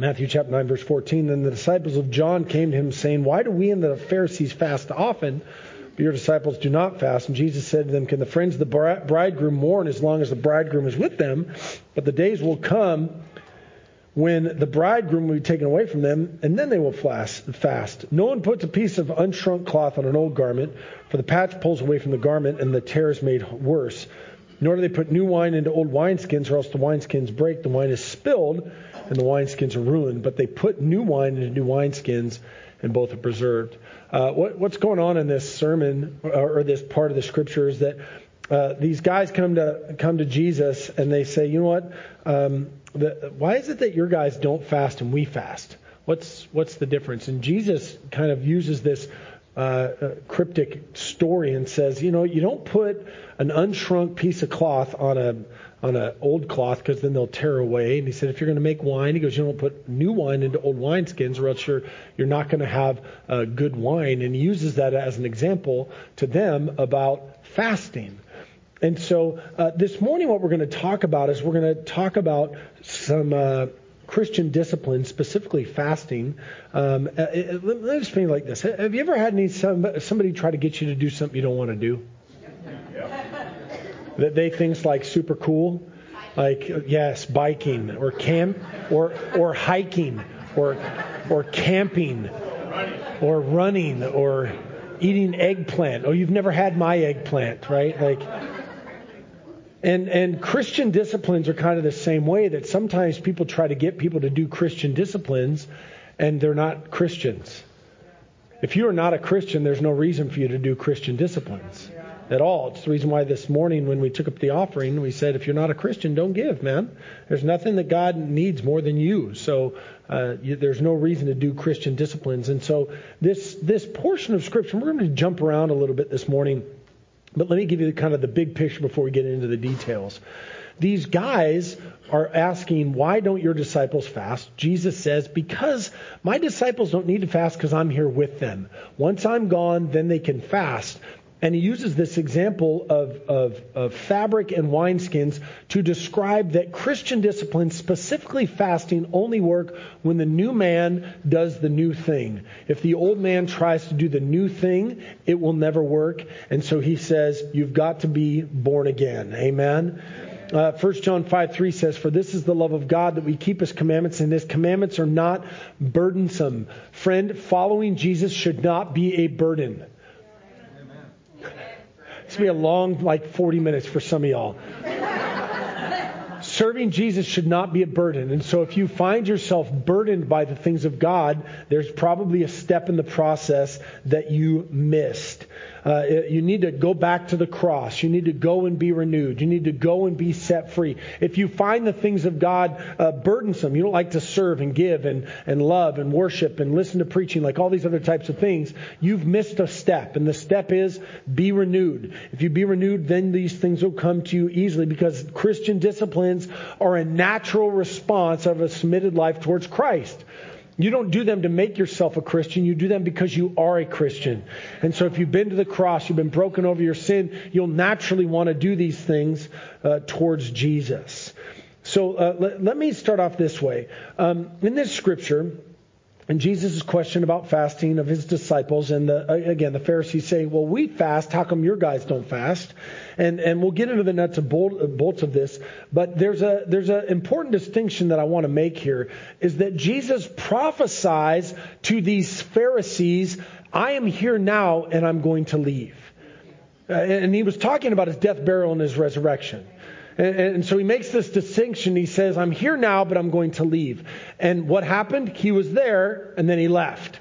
Matthew chapter 9, verse 14. Then the disciples of John came to him, saying, Why do we and the Pharisees fast often, but your disciples do not fast? And Jesus said to them, Can the friends of the bridegroom mourn as long as the bridegroom is with them? But the days will come when the bridegroom will be taken away from them, and then they will fast. No one puts a piece of unshrunk cloth on an old garment, for the patch pulls away from the garment, and the tear is made worse. Nor do they put new wine into old wineskins, or else the wineskins break, the wine is spilled and the wineskins are ruined, but they put new wine into new wineskins, and both are preserved. Uh, what, what's going on in this sermon or, or this part of the scripture is that uh, these guys come to come to Jesus and they say, you know what? Um, the, why is it that your guys don't fast and we fast? What's what's the difference? And Jesus kind of uses this uh, uh cryptic story and says, you know, you don't put an unshrunk piece of cloth on a on an old cloth because then they'll tear away. And he said, if you're going to make wine, he goes, you don't put new wine into old wineskins, or else you're you're not going to have uh, good wine. And he uses that as an example to them about fasting. And so uh, this morning, what we're going to talk about is we're going to talk about some. Uh, Christian discipline, specifically fasting. Um, uh, let, let me explain it like this: Have you ever had any somebody try to get you to do something you don't want to do? that they things like super cool, like yes, biking or camp or or hiking or or camping or running or eating eggplant. Oh, you've never had my eggplant, right? Like and and Christian disciplines are kind of the same way that sometimes people try to get people to do Christian disciplines and they're not Christians. If you are not a Christian, there's no reason for you to do Christian disciplines at all. It's the reason why this morning when we took up the offering, we said, if you're not a Christian, don't give, man. There's nothing that God needs more than you. So uh, you, there's no reason to do Christian disciplines. And so this this portion of Scripture, we're going to jump around a little bit this morning, but let me give you kind of the big picture before we get into the details. These guys are asking, why don't your disciples fast? Jesus says, because my disciples don't need to fast because I'm here with them. Once I'm gone, then they can fast. And he uses this example of, of, of, fabric and wineskins to describe that Christian discipline, specifically fasting, only work when the new man does the new thing. If the old man tries to do the new thing, it will never work. And so he says, you've got to be born again. Amen. Uh, 1 John 5 3 says, For this is the love of God that we keep his commandments, and his commandments are not burdensome. Friend, following Jesus should not be a burden. It's going to be a long, like 40 minutes for some of y'all. Serving Jesus should not be a burden. And so if you find yourself burdened by the things of God, there's probably a step in the process that you missed. Uh, you need to go back to the cross. You need to go and be renewed. You need to go and be set free. If you find the things of God uh, burdensome, you don't like to serve and give and, and love and worship and listen to preaching, like all these other types of things, you've missed a step. And the step is be renewed. If you be renewed, then these things will come to you easily because Christian disciplines are a natural response of a submitted life towards Christ. You don't do them to make yourself a Christian. You do them because you are a Christian. And so if you've been to the cross, you've been broken over your sin, you'll naturally want to do these things uh, towards Jesus. So uh, let, let, me start off this way. Um, in this scripture, and Jesus' question about fasting of his disciples, and the, again, the Pharisees say, Well, we fast. How come your guys don't fast? And, and we'll get into the nuts and bolts of this. But there's a there's an important distinction that I want to make here is that Jesus prophesies to these Pharisees, I am here now and I'm going to leave. Uh, and he was talking about his death, burial, and his resurrection. And, so he makes this distinction. He says, I'm here now, but I'm going to leave. And what happened? He was there, and then he left.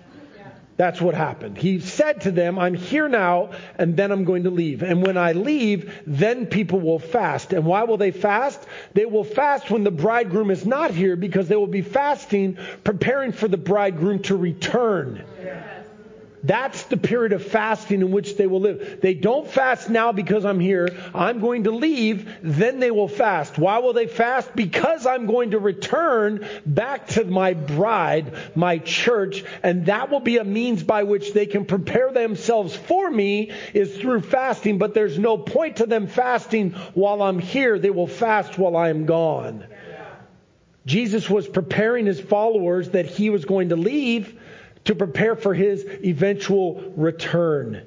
That's what happened. He said to them, I'm here now, and then I'm going to leave. And when I leave, then people will fast. And why will they fast? They will fast when the bridegroom is not here because they will be fasting, preparing for the bridegroom to return. That's the period of fasting in which they will live. They don't fast now because I'm here. I'm going to leave. Then they will fast. Why will they fast? Because I'm going to return back to my bride, my church, and that will be a means by which they can prepare themselves for me is through fasting. But there's no point to them fasting while I'm here. They will fast while I am gone. Jesus was preparing his followers that he was going to leave to prepare for his eventual return.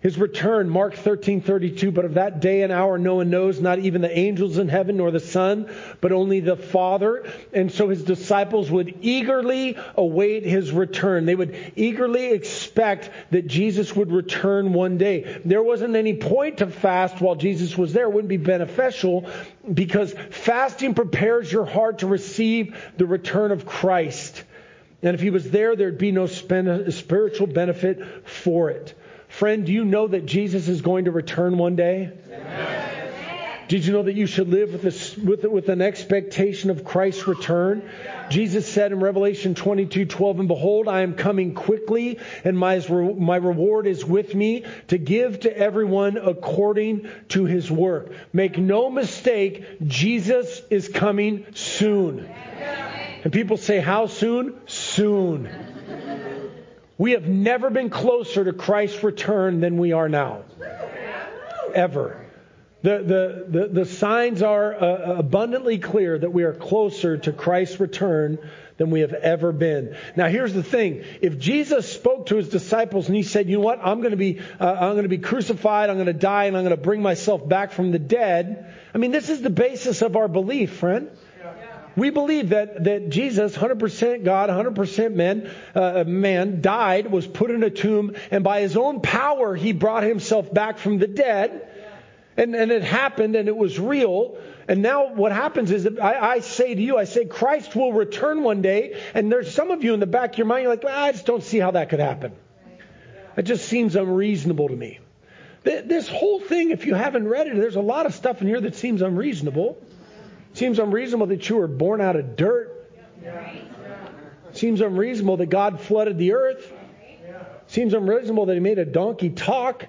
His return, Mark 13, 32, but of that day and hour no one knows, not even the angels in heaven nor the Son, but only the Father. And so his disciples would eagerly await his return. They would eagerly expect that Jesus would return one day. There wasn't any point to fast while Jesus was there. It wouldn't be beneficial because fasting prepares your heart to receive the return of Christ. And if he was there, there'd be no spiritual benefit for it. Friend, do you know that Jesus is going to return one day? Did you know that you should live with, this, with, with an expectation of Christ's return? Jesus said in Revelation 22 12, And behold, I am coming quickly, and my, my reward is with me to give to everyone according to his work. Make no mistake, Jesus is coming soon. And people say, How soon? Soon. We have never been closer to Christ's return than we are now. Ever. The, the, the, the signs are uh, abundantly clear that we are closer to Christ's return than we have ever been. Now, here's the thing: if Jesus spoke to his disciples and he said, "You know what? I'm going to be, uh, I'm going to be crucified. I'm going to die, and I'm going to bring myself back from the dead." I mean, this is the basis of our belief, friend. We believe that, that Jesus, 100% God, 100% man, uh, man, died, was put in a tomb, and by his own power, he brought himself back from the dead. And, and it happened, and it was real. And now what happens is, I, I, say to you, I say, Christ will return one day. And there's some of you in the back of your mind, you're like, well, I just don't see how that could happen. It just seems unreasonable to me. This whole thing, if you haven't read it, there's a lot of stuff in here that seems unreasonable. Seems unreasonable that you were born out of dirt. Seems unreasonable that God flooded the earth. Seems unreasonable that He made a donkey talk,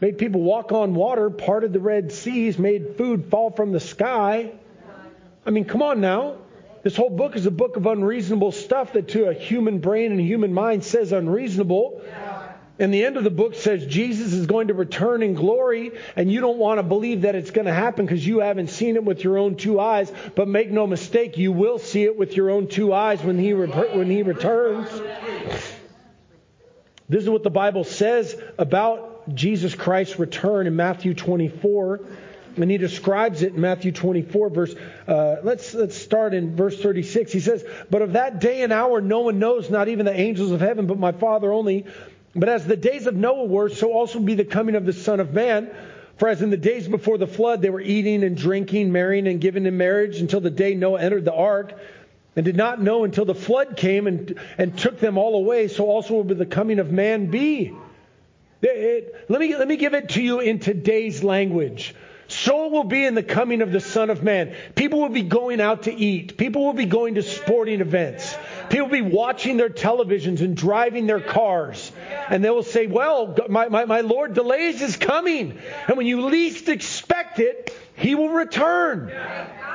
made people walk on water, parted the Red Seas, made food fall from the sky. I mean, come on now. This whole book is a book of unreasonable stuff that to a human brain and a human mind says unreasonable. And the end of the book says Jesus is going to return in glory, and you don't want to believe that it's going to happen because you haven't seen it with your own two eyes. But make no mistake, you will see it with your own two eyes when he, when he returns. This is what the Bible says about Jesus Christ's return in Matthew 24. And he describes it in Matthew 24, verse. Uh, let's let's start in verse 36. He says, "But of that day and hour no one knows, not even the angels of heaven, but my Father only. But as the days of Noah were, so also be the coming of the Son of Man. For as in the days before the flood, they were eating and drinking, marrying and giving in marriage until the day Noah entered the ark, and did not know until the flood came and, and took them all away, so also will be the coming of man be. It, it, let, me, let me give it to you in today's language. So it will be in the coming of the Son of Man. People will be going out to eat. People will be going to sporting events. People be watching their televisions and driving their cars. And they will say, Well, my, my, my Lord delays his coming. And when you least expect it, he will return.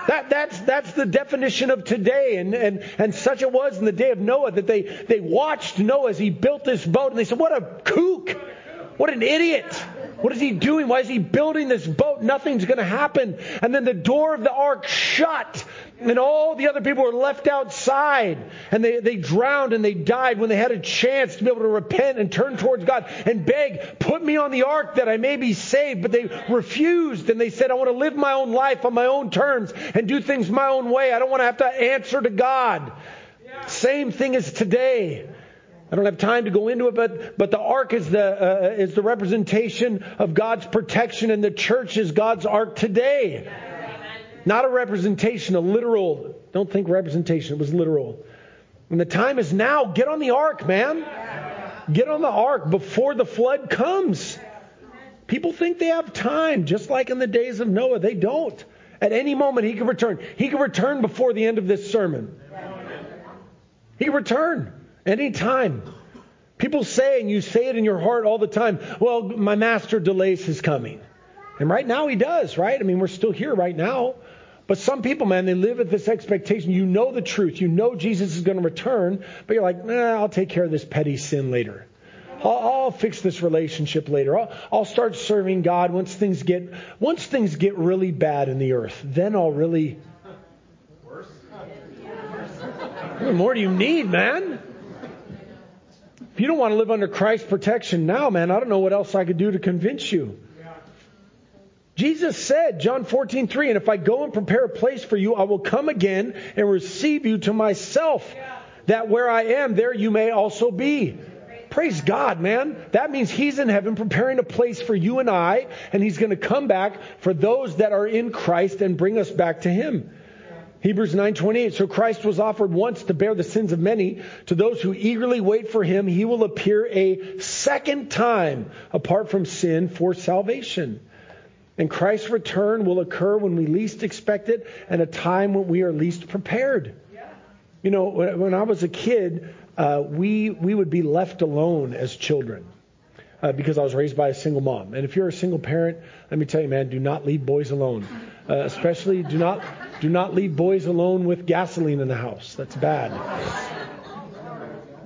That, that's, that's the definition of today. And, and, and such it was in the day of Noah that they, they watched Noah as he built this boat and they said, What a kook! What an idiot! What is he doing? Why is he building this boat? Nothing's going to happen. And then the door of the ark shut, and all the other people were left outside. And they, they drowned and they died when they had a chance to be able to repent and turn towards God and beg, Put me on the ark that I may be saved. But they refused and they said, I want to live my own life on my own terms and do things my own way. I don't want to have to answer to God. Same thing as today. I don't have time to go into it, but, but the ark is the, uh, is the representation of God's protection, and the church is God's ark today. Not a representation, a literal. Don't think representation, it was literal. And the time is now. Get on the ark, man. Get on the ark before the flood comes. People think they have time, just like in the days of Noah. They don't. At any moment, he can return. He can return before the end of this sermon. He return. Anytime. People say, and you say it in your heart all the time, well, my master delays his coming. And right now he does, right? I mean, we're still here right now. But some people, man, they live with this expectation. You know the truth. You know Jesus is going to return, but you're like, nah, I'll take care of this petty sin later. I'll, I'll fix this relationship later. I'll, I'll start serving God once things get once things get really bad in the earth. Then I'll really Worse. What more do you need, man? If you don't want to live under Christ's protection now, man, I don't know what else I could do to convince you. Jesus said, John 14, 3, and if I go and prepare a place for you, I will come again and receive you to myself, that where I am, there you may also be. Praise God, man. That means He's in heaven preparing a place for you and I, and He's going to come back for those that are in Christ and bring us back to Him. Hebrews 9:28 So Christ was offered once to bear the sins of many to those who eagerly wait for him he will appear a second time apart from sin for salvation. And Christ's return will occur when we least expect it and a time when we are least prepared. You know, when I was a kid, uh, we, we would be left alone as children uh, because I was raised by a single mom. And if you're a single parent, let me tell you, man, do not leave boys alone. Uh, especially do not, do not leave boys alone with gasoline in the house. That's bad.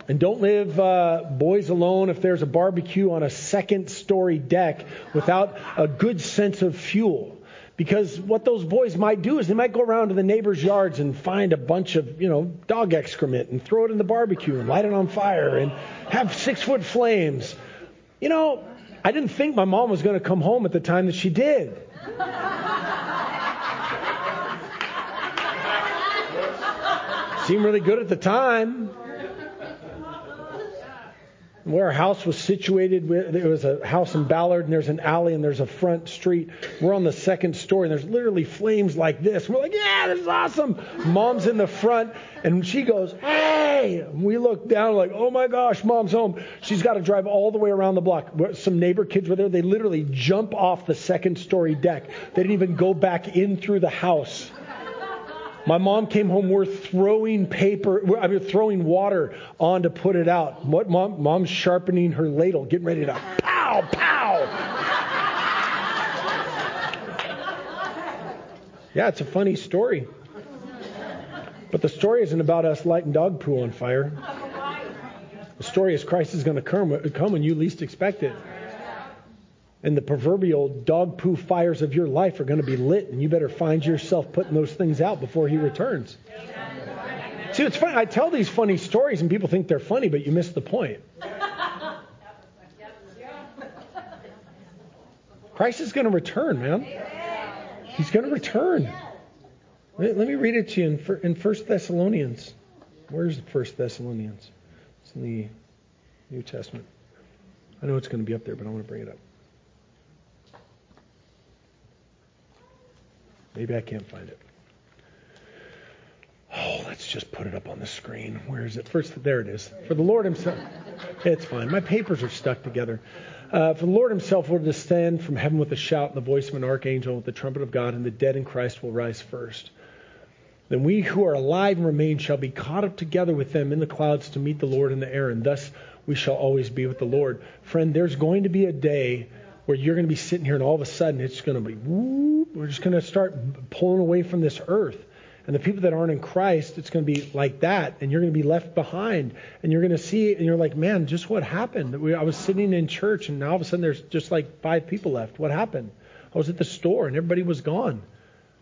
And don't live uh, boys alone if there's a barbecue on a second story deck without a good sense of fuel. Because what those boys might do is they might go around to the neighbors' yards and find a bunch of, you know, dog excrement and throw it in the barbecue and light it on fire and have six foot flames. You know, I didn't think my mom was going to come home at the time that she did. Seemed really good at the time where our house was situated, there was a house in Ballard, and there's an alley, and there's a front street. We're on the second story, and there's literally flames like this. We're like, yeah, this is awesome. Mom's in the front, and she goes, hey. We look down, like, oh my gosh, mom's home. She's got to drive all the way around the block. Some neighbor kids were there. They literally jump off the second story deck. They didn't even go back in through the house. My mom came home. We're throwing paper, I mean, throwing water on to put it out. What mom? Mom's sharpening her ladle, getting ready to pow, pow. Yeah, it's a funny story. But the story isn't about us lighting dog poo on fire. The story is Christ is going to come, come when you least expect it and the proverbial dog poo fires of your life are going to be lit, and you better find yourself putting those things out before he returns. See, it's funny. I tell these funny stories, and people think they're funny, but you miss the point. Christ is going to return, man. He's going to return. Let, me read it to you in, 1 Thessalonians. Where's the 1 Thessalonians? It's in the New Testament. I know it's going to be up there, but I want to bring it up. Maybe I can't find it. Oh, let's just put it up on the screen. Where is it? First, there it is. For the Lord Himself. It's fine. My papers are stuck together. Uh, for the Lord Himself will descend from heaven with a shout and the voice of an archangel with the trumpet of God, and the dead in Christ will rise first. Then we who are alive and remain shall be caught up together with them in the clouds to meet the Lord in the air, and thus we shall always be with the Lord. Friend, there's going to be a day where you're going to be sitting here and all of a sudden it's going to be, whoop, we're just going to start pulling away from this earth. And the people that aren't in Christ, it's going to be like that, and you're going to be left behind. And you're going to see, and you're like, man, just what happened? I was sitting in church, and now all of a sudden there's just like five people left. What happened? I was at the store, and everybody was gone.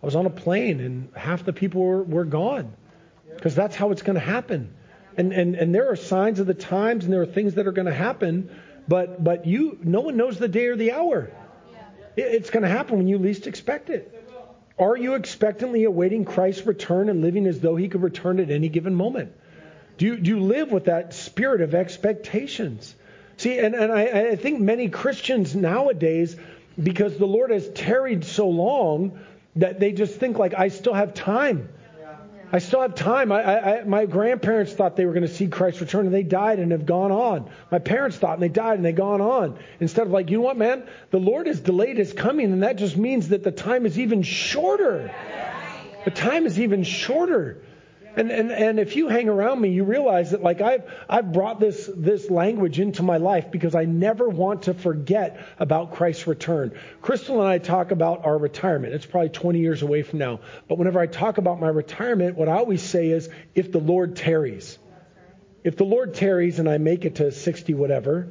I was on a plane, and half the people were, were gone. Because that's how it's going to happen. And, and, and there are signs of the times, and there are things that are going to happen but but you, no one knows the day or the hour. It's going to happen when you least expect it. Are you expectantly awaiting Christ's return and living as though he could return at any given moment? Do you, do you live with that spirit of expectations? See, and, and I, I think many Christians nowadays, because the Lord has tarried so long, that they just think like, I still have time. I still have time. I, I, my grandparents thought they were going to see Christ return and they died and have gone on. My parents thought and they died and they've gone on. Instead of like, you know what, man? The Lord has delayed his coming and that just means that the time is even shorter. The time is even shorter. And, and, and if you hang around me, you realize that like I've, I've brought this, this language into my life because I never want to forget about Christ's return. Crystal and I talk about our retirement. It's probably 20 years away from now. But whenever I talk about my retirement, what I always say is, if the Lord tarries. If the Lord tarries and I make it to 60 whatever,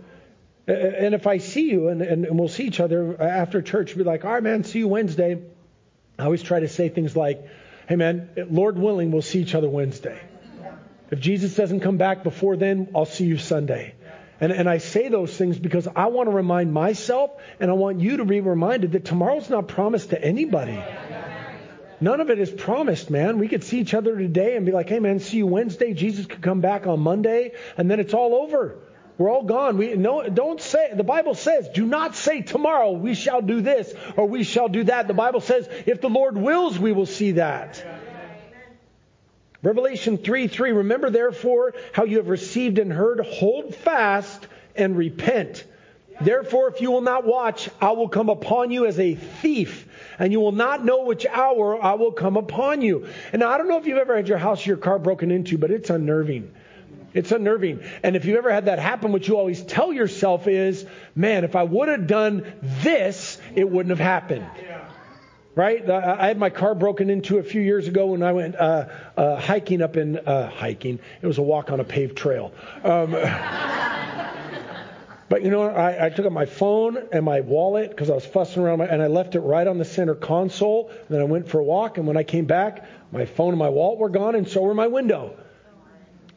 and if I see you and, and, we'll see each other after church, be like, all right, man, see you Wednesday. I always try to say things like, hey man, Lord willing, we'll see each other Wednesday. If Jesus doesn't come back before then, I'll see you Sunday. And, and I say those things because I want to remind myself and I want you to be reminded that tomorrow's not promised to anybody. None of it is promised, man. We could see each other today and be like, hey, man, see you Wednesday. Jesus could come back on Monday, and then it's all over. We're all gone. We no, don't say. The Bible says, "Do not say tomorrow we shall do this or we shall do that." The Bible says, "If the Lord wills, we will see that." Revelation 3 3. Remember therefore how you have received and heard, hold fast and repent. Therefore, if you will not watch, I will come upon you as a thief, and you will not know which hour I will come upon you. And now, I don't know if you've ever had your house or your car broken into, but it's unnerving. It's unnerving. And if you've ever had that happen, what you always tell yourself is, man, if I would have done this, it wouldn't have happened right? I had my car broken into a few years ago when I went uh, uh, hiking up in uh, hiking. It was a walk on a paved trail. Um, but you know, I, I, took out my phone and my wallet because I was fussing around, my, and I left it right on the center console. And then I went for a walk, and when I came back, my phone and my wallet were gone, and so were my window.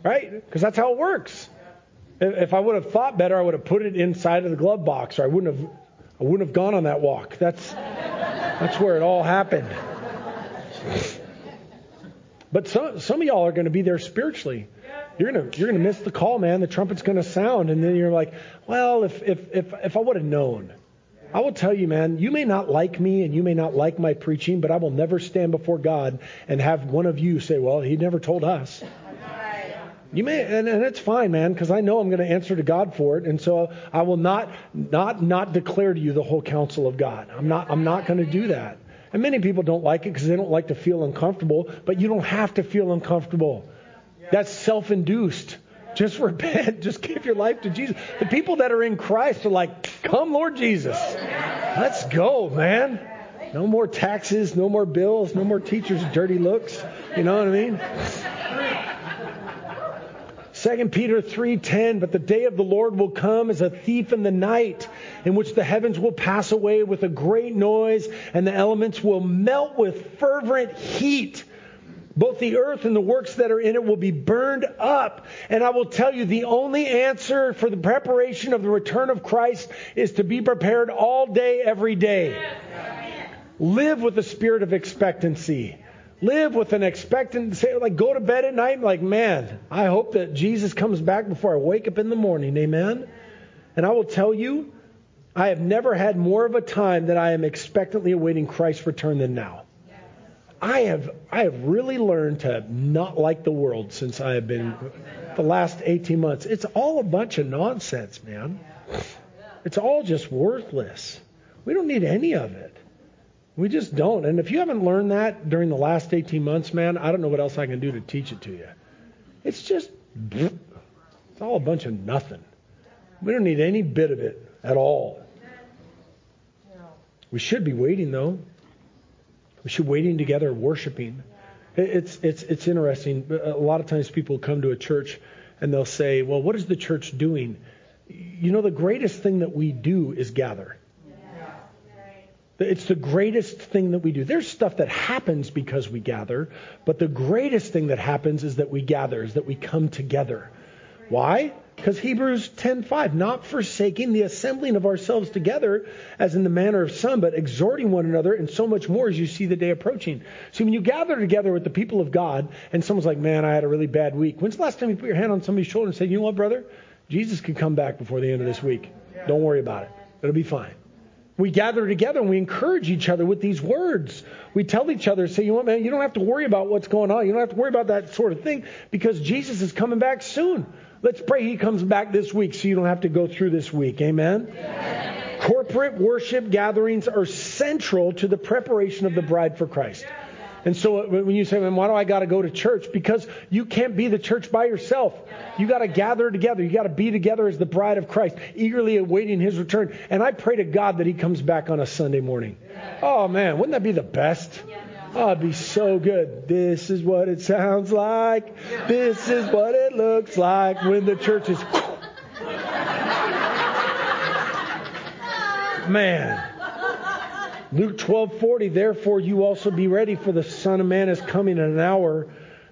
Right? Because that's how it works. If I would have thought better, I would have put it inside of the glove box, or I wouldn't have. I wouldn't have gone on that walk. That's that's where it all happened. But some some of y'all are going to be there spiritually. You're gonna you're gonna miss the call, man. The trumpet's gonna sound, and then you're like, well, if if if if I would have known. I will tell you, man, you may not like me and you may not like my preaching, but I will never stand before God and have one of you say, well, he never told us. You may, and, and it's fine, man, because I know I'm going to answer to God for it, and so I will not, not, not declare to you the whole counsel of God. I'm not, I'm not going to do that. And many people don't like it because they don't like to feel uncomfortable, but you don't have to feel uncomfortable. That's self-induced. Just repent. Just give your life to Jesus. The people that are in Christ are like, "Come, Lord Jesus, let's go, man." No more taxes, no more bills, no more teachers' dirty looks. You know what I mean? 2 Peter 3:10 but the day of the Lord will come as a thief in the night in which the heavens will pass away with a great noise and the elements will melt with fervent heat both the earth and the works that are in it will be burned up. And I will tell you, the only answer for the preparation of the return of Christ is to be prepared all day, every day. Live with the spirit of expectancy. Live with an expectant, say, like go to bed at night, like, man, I hope that Jesus comes back before I wake up in the morning. Amen. And I will tell you, I have never had more of a time that I am expectantly awaiting Christ's return than now. I have I have really learned to not like the world since I have been the last 18 months. It's all a bunch of nonsense, man. It's all just worthless. We don't need any of it. We just don't. And if you haven't learned that during the last 18 months, man, I don't know what else I can do to teach it to you. It's just, it's all a bunch of nothing. We don't need any bit of it at all. We should be waiting, though. We should be waiting together, worshiping. It's, it's, it's interesting. A lot of times people come to a church and they'll say, well, what is the church doing? You know, the greatest thing that we do is gather. It's the greatest thing that we do. There's stuff that happens because we gather, but the greatest thing that happens is that we gather, is that we come together. Why? Because Hebrews 10:5, not forsaking the assembling of ourselves together, as in the manner of some, but exhorting one another, and so much more as you see the day approaching. See, when you gather together with the people of God, and someone's like, "Man, I had a really bad week." When's the last time you put your hand on somebody's shoulder and said, "You know what, brother? Jesus could come back before the end of this week. Don't worry about it. It'll be fine." We gather together and we encourage each other with these words. We tell each other, say, you know what, man, you don't have to worry about what's going on. You don't have to worry about that sort of thing because Jesus is coming back soon. Let's pray he comes back this week so you don't have to go through this week. Amen? Corporate worship gatherings are central to the preparation of the bride for Christ. And so when you say, why do I got to go to church? Because you can't be the church by yourself. You got to gather together. You got to be together as the bride of Christ, eagerly awaiting his return. And I pray to God that he comes back on a Sunday morning. Oh, man, wouldn't that be the best? Oh, it'd be so good. This is what it sounds like. This is what it looks like when the church is. Man. Luke 12:40 Therefore you also be ready for the son of man is coming in an hour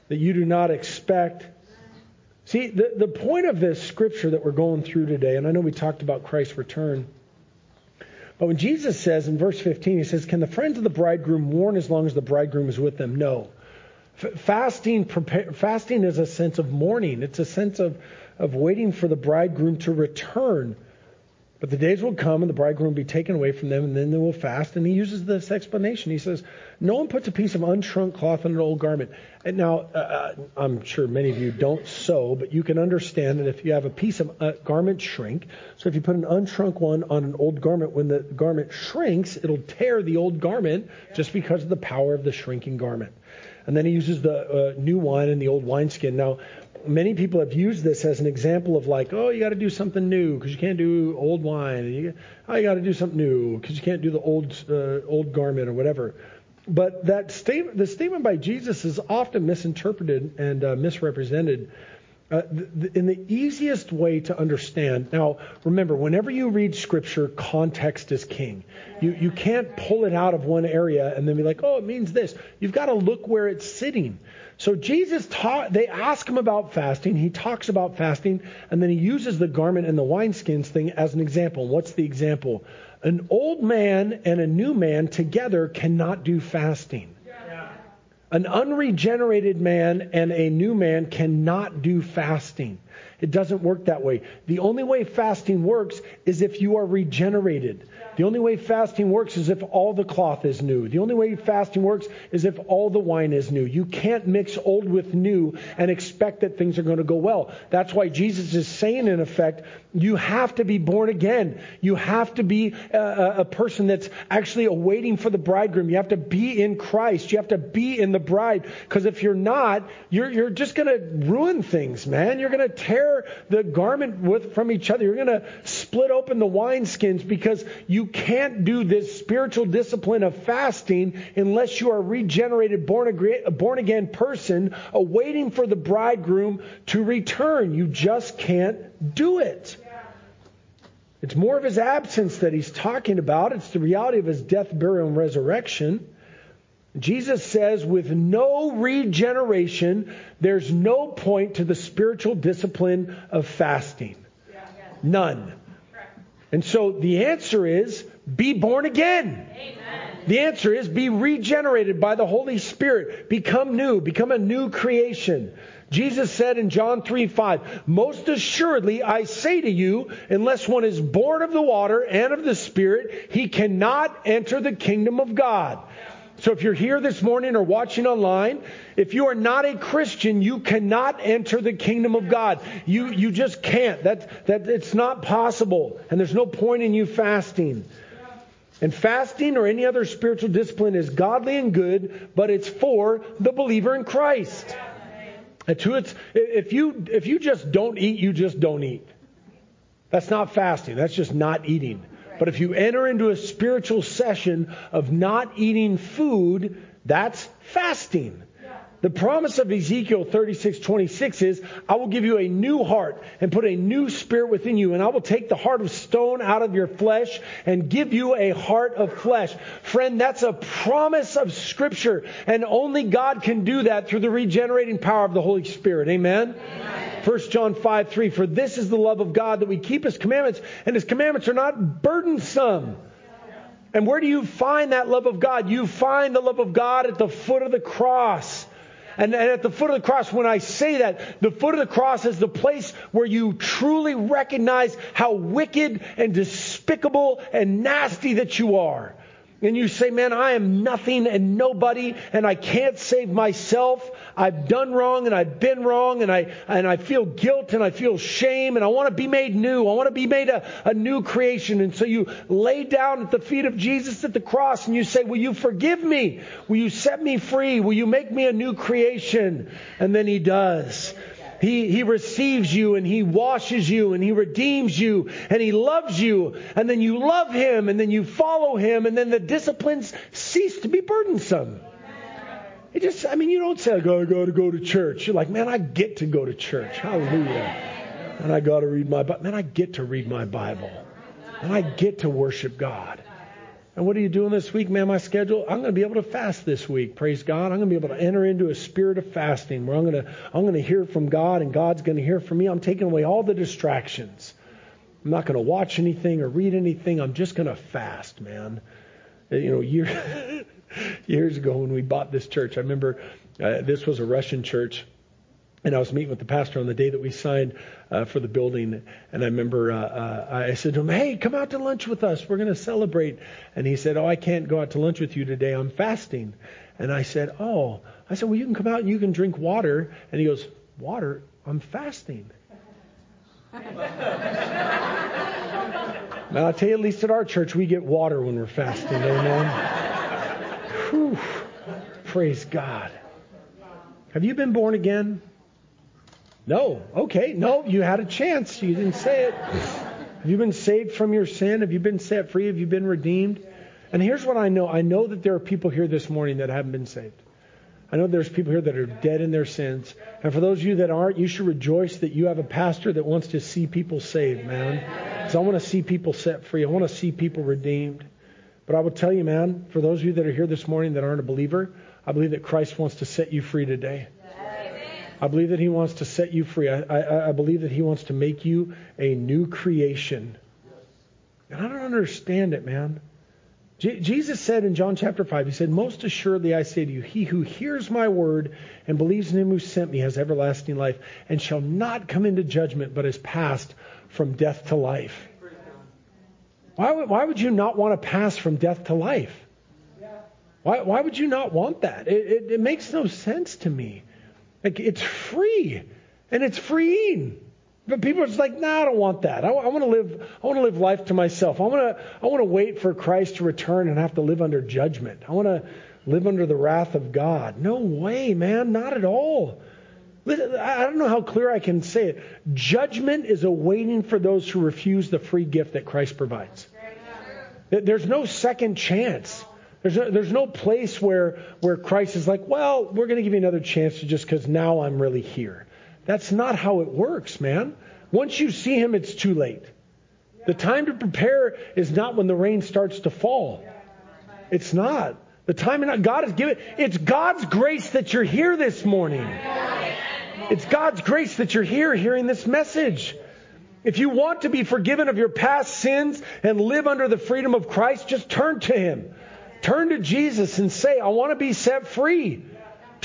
that you do not expect See, the, the point of this scripture that we're going through today, and I know we talked about Christ's return, but when Jesus says in verse 15, he says, Can the friends of the bridegroom mourn as long as the bridegroom is with them? No. F- fasting, prepare, fasting is a sense of mourning, it's a sense of, of waiting for the bridegroom to return. But the days will come and the bridegroom will be taken away from them, and then they will fast. And he uses this explanation. He says, No one puts a piece of unshrunk cloth on an old garment. And now, uh, uh, I'm sure many of you don't sew, but you can understand that if you have a piece of uh, garment shrink, so if you put an unshrunk one on an old garment, when the garment shrinks, it'll tear the old garment just because of the power of the shrinking garment. And then he uses the uh, new wine and the old wineskin. Now, many people have used this as an example of like, oh, you got to do something new because you can't do old wine. You, oh, you got to do something new because you can't do the old uh, old garment or whatever. But that statement, the statement by Jesus is often misinterpreted and uh, misrepresented. Uh, in the easiest way to understand. Now, remember, whenever you read Scripture, context is king. You you can't pull it out of one area and then be like, oh, it means this. You've got to look where it's sitting. So Jesus taught, they ask him about fasting. He talks about fasting, and then he uses the garment and the wineskins thing as an example. What's the example? An old man and a new man together cannot do fasting. An unregenerated man and a new man cannot do fasting. It doesn't work that way. The only way fasting works is if you are regenerated. The only way fasting works is if all the cloth is new. The only way fasting works is if all the wine is new. You can't mix old with new and expect that things are going to go well. That's why Jesus is saying, in effect, you have to be born again. You have to be a, a person that's actually awaiting for the bridegroom. You have to be in Christ. You have to be in the bride. Because if you're not, you're, you're just going to ruin things, man. You're going to tear the garment with, from each other. You're going to split open the wineskins because you can't do this spiritual discipline of fasting unless you are a regenerated, born again person awaiting for the bridegroom to return. You just can't do it. It's more of his absence that he's talking about. It's the reality of his death, burial, and resurrection. Jesus says, with no regeneration, there's no point to the spiritual discipline of fasting. None. And so the answer is be born again. Amen. The answer is be regenerated by the Holy Spirit. Become new. Become a new creation. Jesus said in John 3 5, Most assuredly I say to you, unless one is born of the water and of the Spirit, he cannot enter the kingdom of God. So if you're here this morning or watching online, if you are not a Christian, you cannot enter the kingdom of God. You, you just can't. That, that, it's not possible. And there's no point in you fasting. And fasting or any other spiritual discipline is godly and good, but it's for the believer in Christ. And to It's, if you if you just don't eat, you just don't eat. That's not fasting. That's just not eating. But if you enter into a spiritual session of not eating food, that's fasting. The promise of Ezekiel 36, 26 is, I will give you a new heart and put a new spirit within you, and I will take the heart of stone out of your flesh and give you a heart of flesh. Friend, that's a promise of Scripture, and only God can do that through the regenerating power of the Holy Spirit. Amen? Amen. 1 John 5 3, for this is the love of God that we keep his commandments, and his commandments are not burdensome. And where do you find that love of God? You find the love of God at the foot of the cross. And, and, at the foot of the cross, when I say that, the foot of the cross is the place where you truly recognize how wicked and despicable and nasty that you are and you say, Man, I am nothing and nobody, and I can't save myself. I've done wrong and I've been wrong, and I, and I feel guilt and I feel shame, and I want to be made new. I want to be made a, a new creation. And so you lay down at the feet of Jesus at the cross and you say, Will you forgive me? Will you set me free? Will you make me a new creation? And then he does. He, he receives you and he washes you and he redeems you and he loves you. And then you love him and then you follow him and then the disciplines cease to be burdensome. It just, I mean, you don't say, I gotta, gotta go to church. You're like, man, I get to go to church. Hallelujah. And I gotta read my Bible. Man, I get to read my Bible. And I get to worship God. And what are you doing this week, man? My schedule, I'm going to be able to fast this week. Praise God. I'm going to be able to enter into a spirit of fasting where I'm going to, I'm going to hear from God and God's going to hear from me. I'm taking away all the distractions. I'm not going to watch anything or read anything. I'm just going to fast, man. Uh, you know, year, years ago when we bought this church, I remember uh, this was a Russian church and I was meeting with the pastor on the day that we signed uh, for the building, and I remember uh, uh, I said to him, "Hey, come out to lunch with us. We're going to celebrate." And he said, "Oh, I can't go out to lunch with you today. I'm fasting." And I said, "Oh," I said, "Well, you can come out and you can drink water." And he goes, "Water? I'm fasting." now I'll tell you, at least at our church, we get water when we're fasting. Amen. Whew. Praise God. Have you been born again? No. Okay. No, you had a chance. You didn't say it. Have you been saved from your sin? Have you been set free? Have you been redeemed? And here's what I know I know that there are people here this morning that haven't been saved. I know there's people here that are dead in their sins. And for those of you that aren't, you should rejoice that you have a pastor that wants to see people saved, man. Because I want to see people set free. I want to see people redeemed. But I will tell you, man, for those of you that are here this morning that aren't a believer, I believe that Christ wants to set you free today. I believe that He wants to set you free. I, I, I believe that He wants to make you a new creation. And I don't understand it, man. Je- Jesus said in John chapter 5, He said, Most assuredly I say to you, he who hears my word and believes in Him who sent me has everlasting life and shall not come into judgment, but is passed from death to life. Why would, why would you not want to pass from death to life? Why, why would you not want that? It, it, it makes no sense to me. Like it's free, and it's freeing. But people are just like, no, nah, I don't want that. I, I want to live. I want to live life to myself. I want to. I want to wait for Christ to return and have to live under judgment. I want to live under the wrath of God. No way, man. Not at all. I don't know how clear I can say it. Judgment is awaiting for those who refuse the free gift that Christ provides. There's no second chance. There's, a, there's no place where, where Christ is like, well, we're going to give you another chance just because now I'm really here. That's not how it works, man. Once you see him, it's too late. The time to prepare is not when the rain starts to fall. It's not. The time not, God has given. It's God's grace that you're here this morning. It's God's grace that you're here hearing this message. If you want to be forgiven of your past sins and live under the freedom of Christ, just turn to Him. Turn to Jesus and say, I want to be set free.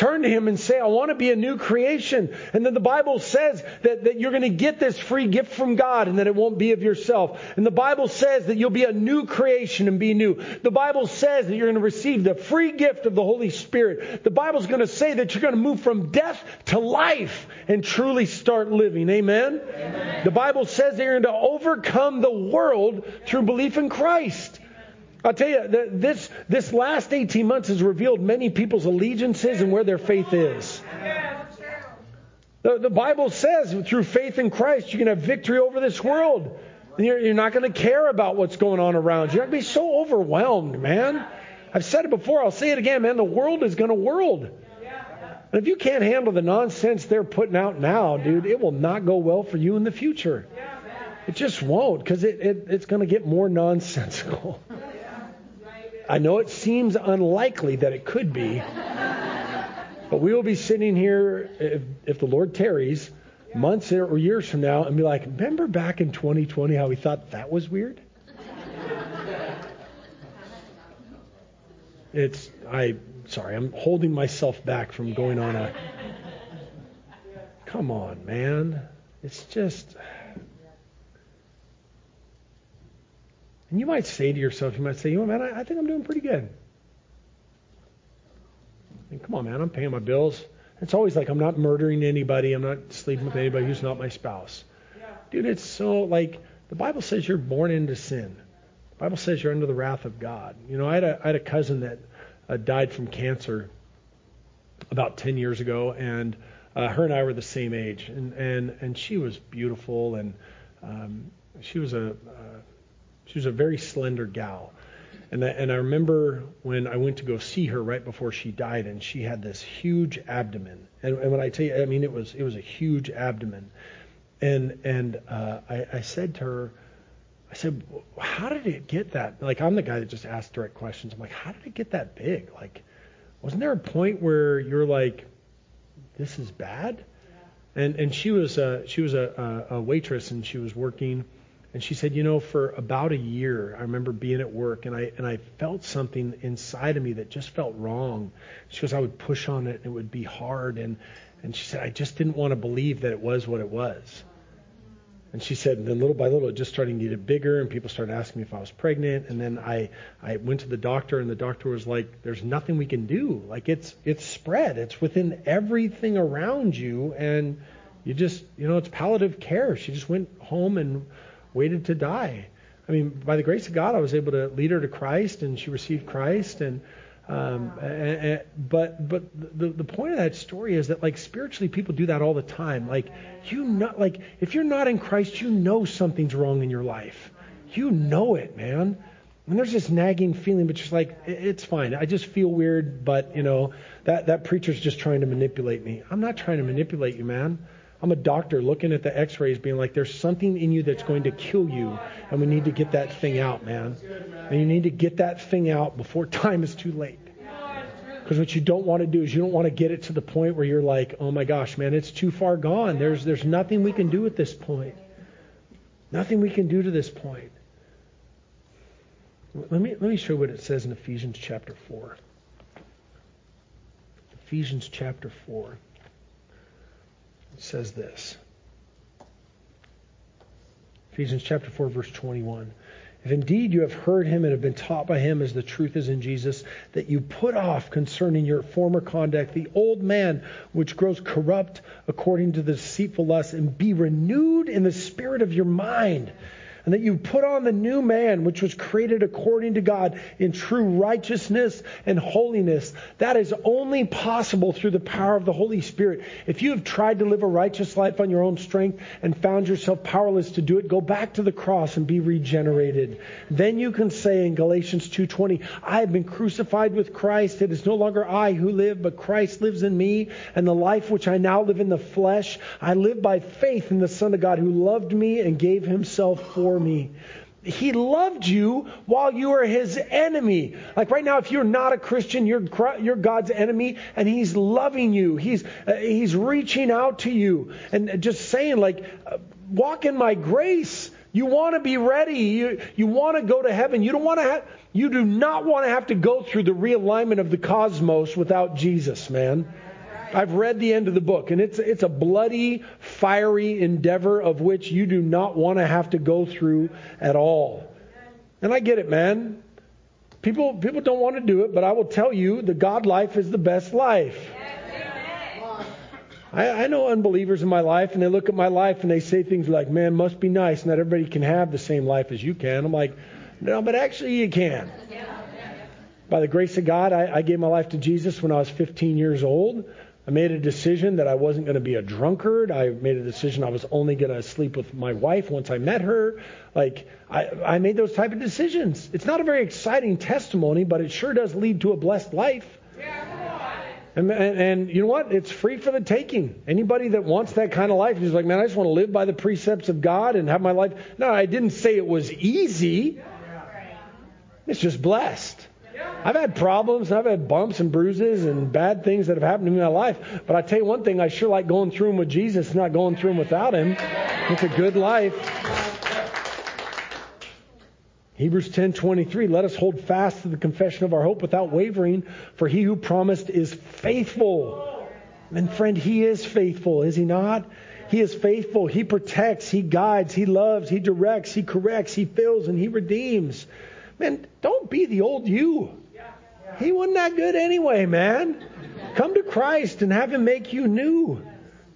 Turn to him and say, I want to be a new creation. And then the Bible says that, that you're going to get this free gift from God and that it won't be of yourself. And the Bible says that you'll be a new creation and be new. The Bible says that you're going to receive the free gift of the Holy Spirit. The Bible's going to say that you're going to move from death to life and truly start living. Amen? Amen. The Bible says that you're going to overcome the world through belief in Christ. I'll tell you, this, this last 18 months has revealed many people's allegiances and where their faith is. The, the Bible says through faith in Christ, you can have victory over this world. You're, you're not going to care about what's going on around you. You're not going to be so overwhelmed, man. I've said it before, I'll say it again, man. The world is going to world. And if you can't handle the nonsense they're putting out now, dude, it will not go well for you in the future. It just won't because it, it, it's going to get more nonsensical. I know it seems unlikely that it could be, but we will be sitting here, if, if the Lord tarries, months or years from now and be like, remember back in 2020 how we thought that was weird? It's, I, sorry, I'm holding myself back from going on a, come on, man. It's just, And you might say to yourself, you might say, you know, man, I, I think I'm doing pretty good. Mean, come on, man, I'm paying my bills. It's always like I'm not murdering anybody. I'm not sleeping with anybody who's not my spouse. Dude, it's so like the Bible says you're born into sin. The Bible says you're under the wrath of God. You know, I had a, I had a cousin that uh, died from cancer about 10 years ago, and uh, her and I were the same age, and and and she was beautiful, and um, she was a, a she was a very slender gal. And I, and I remember when I went to go see her right before she died, and she had this huge abdomen. And, and when I tell you, I mean, it was it was a huge abdomen. And and uh, I, I said to her, I said, how did it get that? Like, I'm the guy that just asks direct questions. I'm like, how did it get that big? Like, wasn't there a point where you're like, this is bad? Yeah. And and she was a, she was a, a waitress and she was working, and she said, you know, for about a year, I remember being at work and I and I felt something inside of me that just felt wrong. She goes, I would push on it and it would be hard, and and she said, I just didn't want to believe that it was what it was. And she said, and then little by little, it just started to get bigger, and people started asking me if I was pregnant. And then I, I went to the doctor, and the doctor was like, "There's nothing we can do. Like it's, it's spread. It's within everything around you, and you just, you know, it's palliative care." She just went home and waited to die. I mean, by the grace of God, I was able to lead her to Christ, and she received Christ, and um, and, and, but but the the point of that story is that like spiritually people do that all the time. Like you not like if you're not in Christ, you know something's wrong in your life. You know it, man. And there's this nagging feeling, but just like it's fine. I just feel weird, but you know that that preacher's just trying to manipulate me. I'm not trying to manipulate you, man. I'm a doctor looking at the X-rays, being like, "There's something in you that's going to kill you, and we need to get that thing out, man. And you need to get that thing out before time is too late." Because what you don't want to do is you don't want to get it to the point where you're like, "Oh my gosh, man, it's too far gone. There's there's nothing we can do at this point. Nothing we can do to this point." Let me let me show you what it says in Ephesians chapter four. Ephesians chapter four says this. Ephesians chapter 4 verse 21. If indeed you have heard him and have been taught by him as the truth is in Jesus, that you put off concerning your former conduct the old man which grows corrupt according to the deceitful lust, and be renewed in the spirit of your mind and that you put on the new man, which was created according to God in true righteousness and holiness. That is only possible through the power of the Holy Spirit. If you have tried to live a righteous life on your own strength and found yourself powerless to do it, go back to the cross and be regenerated. Then you can say in Galatians 2:20, I have been crucified with Christ. It is no longer I who live, but Christ lives in me, and the life which I now live in the flesh, I live by faith in the Son of God who loved me and gave himself for me. He loved you while you were his enemy. Like right now, if you're not a Christian, you're, you're God's enemy, and he's loving you. He's, uh, he's reaching out to you and just saying, like, uh, walk in my grace. You want to be ready. You, you want to go to heaven. You don't want to have, you do not want to have to go through the realignment of the cosmos without Jesus, man. I've read the end of the book, and it's it's a bloody, fiery endeavor of which you do not want to have to go through at all. And I get it, man. People people don't want to do it, but I will tell you, the God life is the best life. I, I know unbelievers in my life, and they look at my life and they say things like, "Man, must be nice, not everybody can have the same life as you can." I'm like, no, but actually you can. By the grace of God, I, I gave my life to Jesus when I was 15 years old. I made a decision that I wasn't going to be a drunkard. I made a decision I was only going to sleep with my wife once I met her. Like, I, I made those type of decisions. It's not a very exciting testimony, but it sure does lead to a blessed life. And, and, and, you know what? It's free for the taking. Anybody that wants that kind of life is like, man, I just want to live by the precepts of God and have my life. No, I didn't say it was easy. It's just blessed. I've had problems, I've had bumps and bruises and bad things that have happened to me in my life. But I tell you one thing, I sure like going through them with Jesus, not going through them without Him. It's a good life. Hebrews 10:23 Let us hold fast to the confession of our hope without wavering for he who promised is faithful. And friend, he is faithful, is he not? He is faithful. He protects, he guides, he loves, he directs, he corrects, he fills and he redeems. Man, don't be the old you. He wasn't that good anyway, man. Come to Christ and have Him make you new.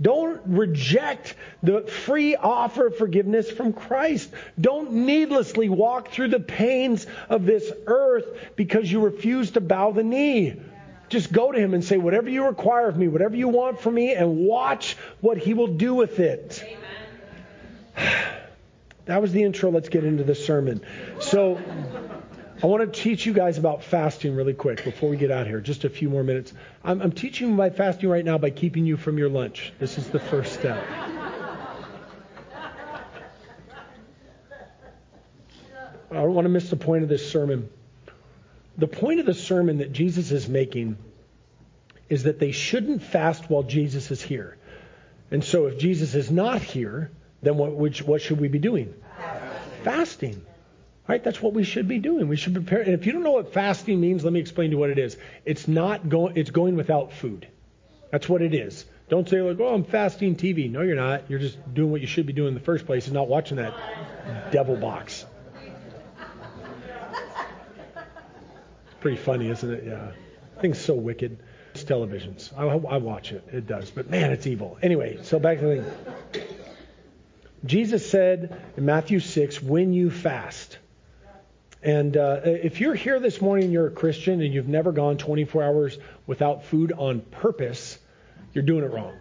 Don't reject the free offer of forgiveness from Christ. Don't needlessly walk through the pains of this earth because you refuse to bow the knee. Just go to Him and say, whatever you require of me, whatever you want from me, and watch what He will do with it. That was the intro. Let's get into the sermon. So. I want to teach you guys about fasting really quick before we get out here. Just a few more minutes. I'm, I'm teaching by fasting right now by keeping you from your lunch. This is the first step. I don't want to miss the point of this sermon. The point of the sermon that Jesus is making is that they shouldn't fast while Jesus is here. And so if Jesus is not here, then what, which, what should we be doing? Fasting. Right? That's what we should be doing. We should prepare. And if you don't know what fasting means, let me explain to you what it is. It's not going. It's going without food. That's what it is. Don't say like, "Oh, I'm fasting TV." No, you're not. You're just doing what you should be doing in the first place, and not watching that devil box. Pretty funny, isn't it? Yeah. Thing's so wicked. It's televisions. I, I watch it. It does. But man, it's evil. Anyway, so back to the thing. Jesus said in Matthew 6, when you fast. And uh, if you're here this morning, you're a Christian, and you've never gone 24 hours without food on purpose, you're doing it wrong.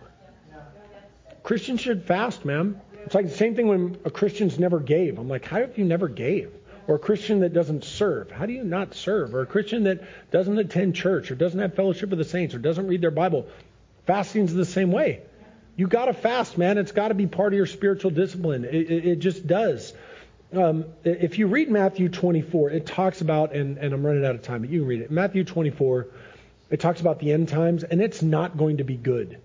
Christians should fast, man. It's like the same thing when a Christian's never gave. I'm like, how have you never gave? Or a Christian that doesn't serve. How do you not serve? Or a Christian that doesn't attend church or doesn't have fellowship with the saints or doesn't read their Bible. Fasting's the same way. You got to fast, man. It's got to be part of your spiritual discipline. It, it, it just does. Um, if you read Matthew 24, it talks about, and, and I'm running out of time, but you can read it. Matthew 24, it talks about the end times, and it's not going to be good.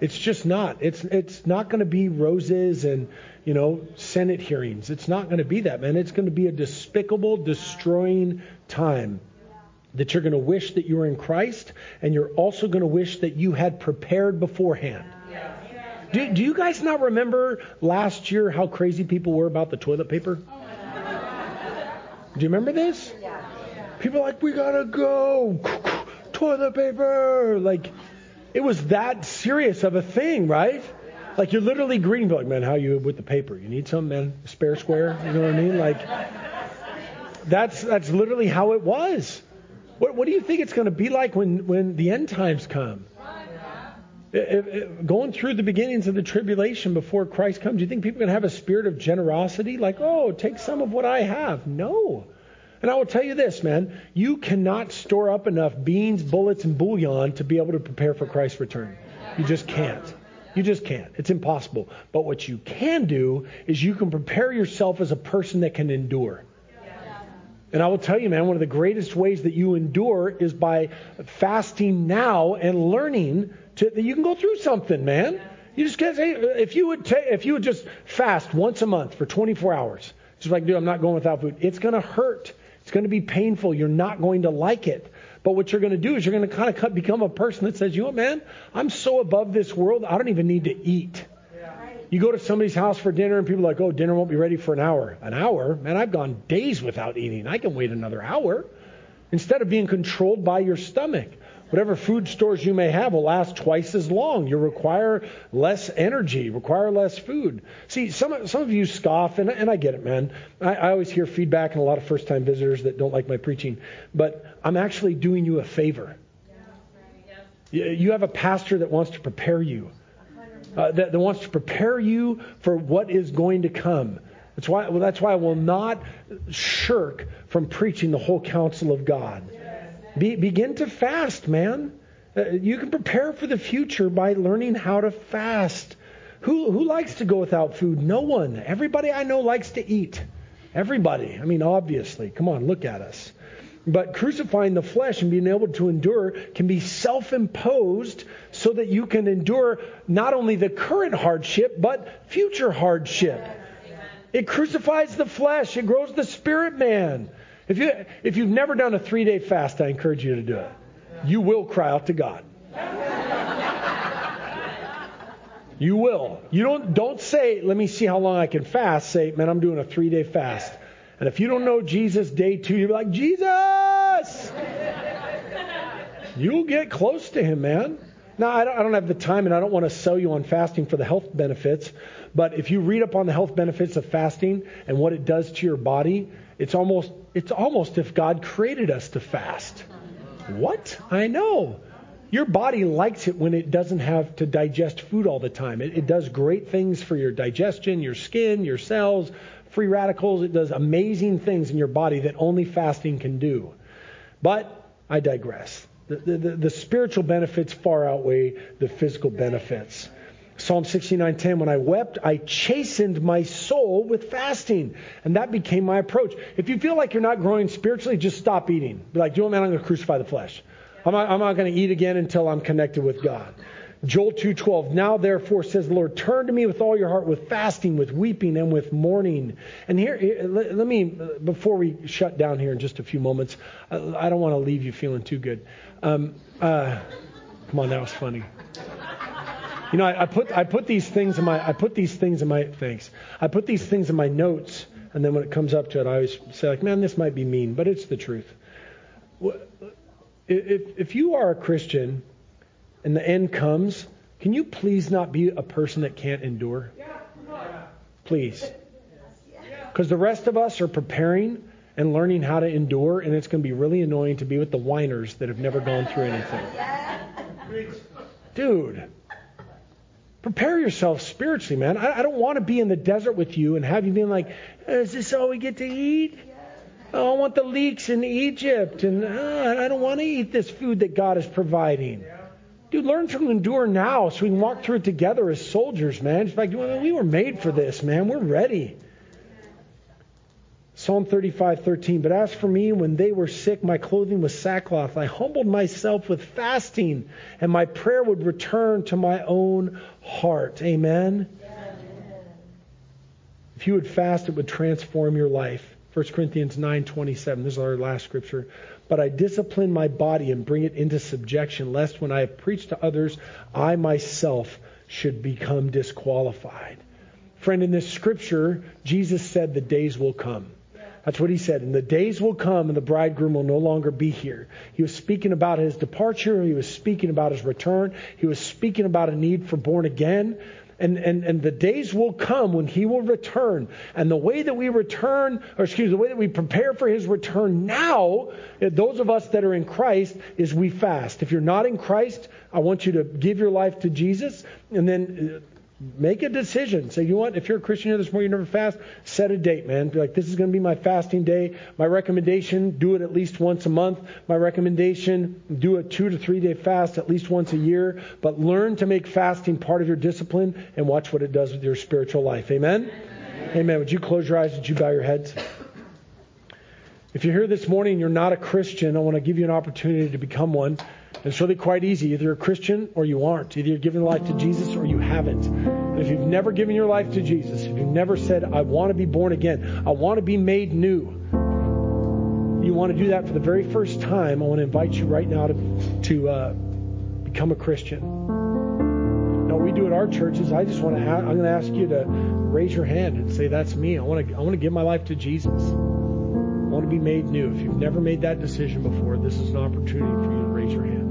It's just not. It's it's not going to be roses and you know Senate hearings. It's not going to be that, man. It's going to be a despicable, destroying time that you're going to wish that you were in Christ, and you're also going to wish that you had prepared beforehand. Do, do you guys not remember last year how crazy people were about the toilet paper? Do you remember this? People like, we gotta go. toilet paper. Like, it was that serious of a thing, right? Like, you're literally greeting, like, man, how you with the paper? You need some, man? Spare square? You know what I mean? Like, that's that's literally how it was. What, what do you think it's going to be like when, when the end times come? Going through the beginnings of the tribulation before Christ comes, do you think people are going to have a spirit of generosity? Like, oh, take some of what I have. No. And I will tell you this, man, you cannot store up enough beans, bullets, and bouillon to be able to prepare for Christ's return. You just can't. You just can't. It's impossible. But what you can do is you can prepare yourself as a person that can endure. And I will tell you, man, one of the greatest ways that you endure is by fasting now and learning to, you can go through something, man. You just can't say if you would ta- if you would just fast once a month for 24 hours, just like, dude, I'm not going without food. It's going to hurt. It's going to be painful. You're not going to like it. But what you're going to do is you're going to kind of become a person that says, you know man, I'm so above this world, I don't even need to eat. You go to somebody's house for dinner and people are like, oh, dinner won't be ready for an hour. An hour? Man, I've gone days without eating. I can wait another hour. Instead of being controlled by your stomach. Whatever food stores you may have will last twice as long. You'll require less energy, require less food. See, some, some of you scoff, and, and I get it, man. I, I always hear feedback and a lot of first time visitors that don't like my preaching, but I'm actually doing you a favor. You have a pastor that wants to prepare you, uh, that, that wants to prepare you for what is going to come. That's why, well, that's why I will not shirk from preaching the whole counsel of God. Be, begin to fast, man. Uh, you can prepare for the future by learning how to fast. Who, who likes to go without food? No one. Everybody I know likes to eat. Everybody. I mean, obviously. Come on, look at us. But crucifying the flesh and being able to endure can be self imposed so that you can endure not only the current hardship, but future hardship. It crucifies the flesh, it grows the spirit man. If, you, if you've never done a three day fast, I encourage you to do it. You will cry out to God. You will. You don't don't say, let me see how long I can fast. Say, man, I'm doing a three day fast. And if you don't know Jesus day two, you'll be like, Jesus! You'll get close to him, man. Now, I don't, I don't have the time and I don't want to sell you on fasting for the health benefits, but if you read up on the health benefits of fasting and what it does to your body, it's almost it's almost if God created us to fast. What? I know. Your body likes it when it doesn't have to digest food all the time. It, it, does great things for your digestion, your skin, your cells, free radicals. It does amazing things in your body that only fasting can do. But I digress. The, the, the, the spiritual benefits far outweigh the physical benefits. Psalm 69:10 when I wept I chastened my soul with fasting and that became my approach. If you feel like you're not growing spiritually just stop eating. Be like, "You know, man, I'm going to crucify the flesh. I'm not, I'm not going to eat again until I'm connected with God." Joel 2:12 Now therefore says the Lord turn to me with all your heart with fasting with weeping and with mourning. And here let, let me before we shut down here in just a few moments I don't want to leave you feeling too good. Um, uh, come on that was funny. You know, I, I, put I put these things in my I put these things in my thanks. I put these things in my notes, and then when it comes up to it, I always say like, man, this might be mean, but it's the truth. If if you are a Christian, and the end comes, can you please not be a person that can't endure? Please, because the rest of us are preparing and learning how to endure, and it's going to be really annoying to be with the whiners that have never gone through anything. Dude, Prepare yourself spiritually, man. I, I don't want to be in the desert with you and have you being like, is this all we get to eat? Oh, I want the leeks in Egypt, and uh, I don't want to eat this food that God is providing. Dude, learn to endure now so we can walk through it together as soldiers, man. It's like, we were made for this, man. We're ready. Psalm 35:13. But as for me, when they were sick, my clothing was sackcloth. I humbled myself with fasting, and my prayer would return to my own heart. Amen. If you would fast, it would transform your life. 1 Corinthians 9:27. This is our last scripture. But I discipline my body and bring it into subjection, lest when I have preached to others, I myself should become disqualified. Friend, in this scripture, Jesus said the days will come that's what he said. And the days will come and the bridegroom will no longer be here. He was speaking about his departure. He was speaking about his return. He was speaking about a need for born again. And, and, and the days will come when he will return. And the way that we return, or excuse me, the way that we prepare for his return now, eh, those of us that are in Christ, is we fast. If you're not in Christ, I want you to give your life to Jesus. And then eh, Make a decision. Say, you want. If you're a Christian here this morning, you never fast, set a date, man. Be like, this is going to be my fasting day. My recommendation, do it at least once a month. My recommendation, do a two to three day fast at least once a year. But learn to make fasting part of your discipline and watch what it does with your spiritual life. Amen? Amen. Amen. Would you close your eyes? Would you bow your heads? If you're here this morning and you're not a Christian, I want to give you an opportunity to become one. It's really quite easy. Either you're a Christian or you aren't. Either you're giving life to Jesus or you haven't. And if you've never given your life to Jesus, if you've never said, I want to be born again, I want to be made new, you want to do that for the very first time, I want to invite you right now to, to uh, become a Christian. Now, what we do at our churches, I just want to, I'm going to ask you to raise your hand and say, that's me. I want to, I want to give my life to Jesus. I want to be made new. If you've never made that decision before, this is an opportunity for you to raise your hand.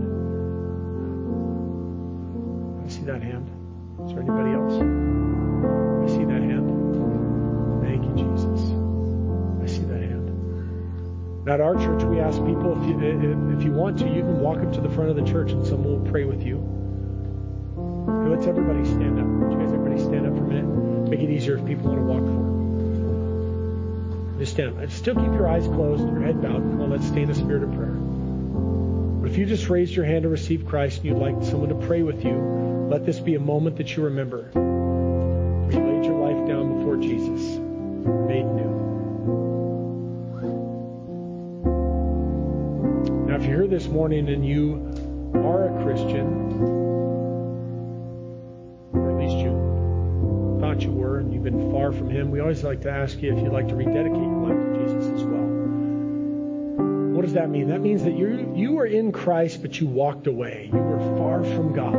That hand. Is there anybody else? I see that hand. Thank you, Jesus. I see that hand. At our church, we ask people if you, if you want to, you can walk up to the front of the church and someone will pray with you. Okay, let's everybody stand up. Would you guys everybody stand up for a minute? Make it easier if people want to walk forward. Just stand up. Still keep your eyes closed your head bowed. Come on, let's stay in the spirit of prayer. If you just raised your hand to receive Christ and you'd like someone to pray with you, let this be a moment that you remember. You laid your life down before Jesus, made new. Now, if you're here this morning and you are a Christian, or at least you thought you were, and you've been far from Him, we always like to ask you if you'd like to rededicate your life does that mean? That means that you you were in Christ, but you walked away. You were far from God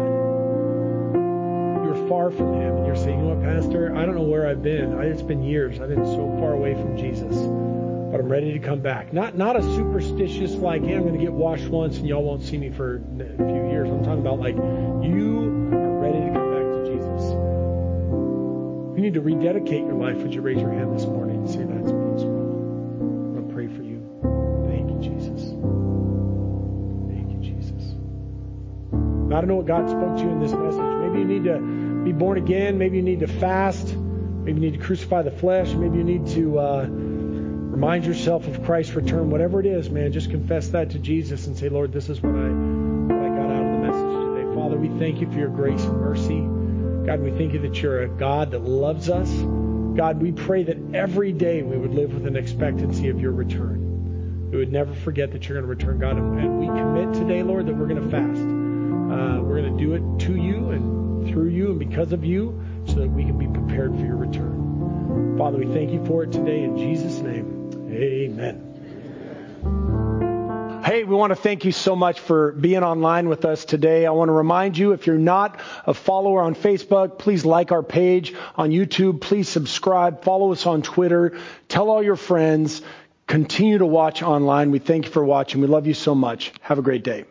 You were far from Him, and you're saying, you know what, Pastor, I don't know where I've been. I, it's been years. I've been so far away from Jesus, but I'm ready to come back. Not not a superstitious like, hey, I'm going to get washed once and y'all won't see me for a few years. I'm talking about like you are ready to come back to Jesus. You need to rededicate your life. Would you raise your hand this morning and say that's I don't know what God spoke to you in this message. Maybe you need to be born again. Maybe you need to fast. Maybe you need to crucify the flesh. Maybe you need to uh, remind yourself of Christ's return. Whatever it is, man, just confess that to Jesus and say, Lord, this is what I, what I got out of the message today. Father, we thank you for your grace and mercy. God, we thank you that you're a God that loves us. God, we pray that every day we would live with an expectancy of your return. We would never forget that you're going to return, God. And we commit today, Lord, that we're going to fast. Uh, we're going to do it to you and through you and because of you so that we can be prepared for your return. Father, we thank you for it today in Jesus' name. Amen. Hey, we want to thank you so much for being online with us today. I want to remind you if you're not a follower on Facebook, please like our page on YouTube. Please subscribe. Follow us on Twitter. Tell all your friends. Continue to watch online. We thank you for watching. We love you so much. Have a great day.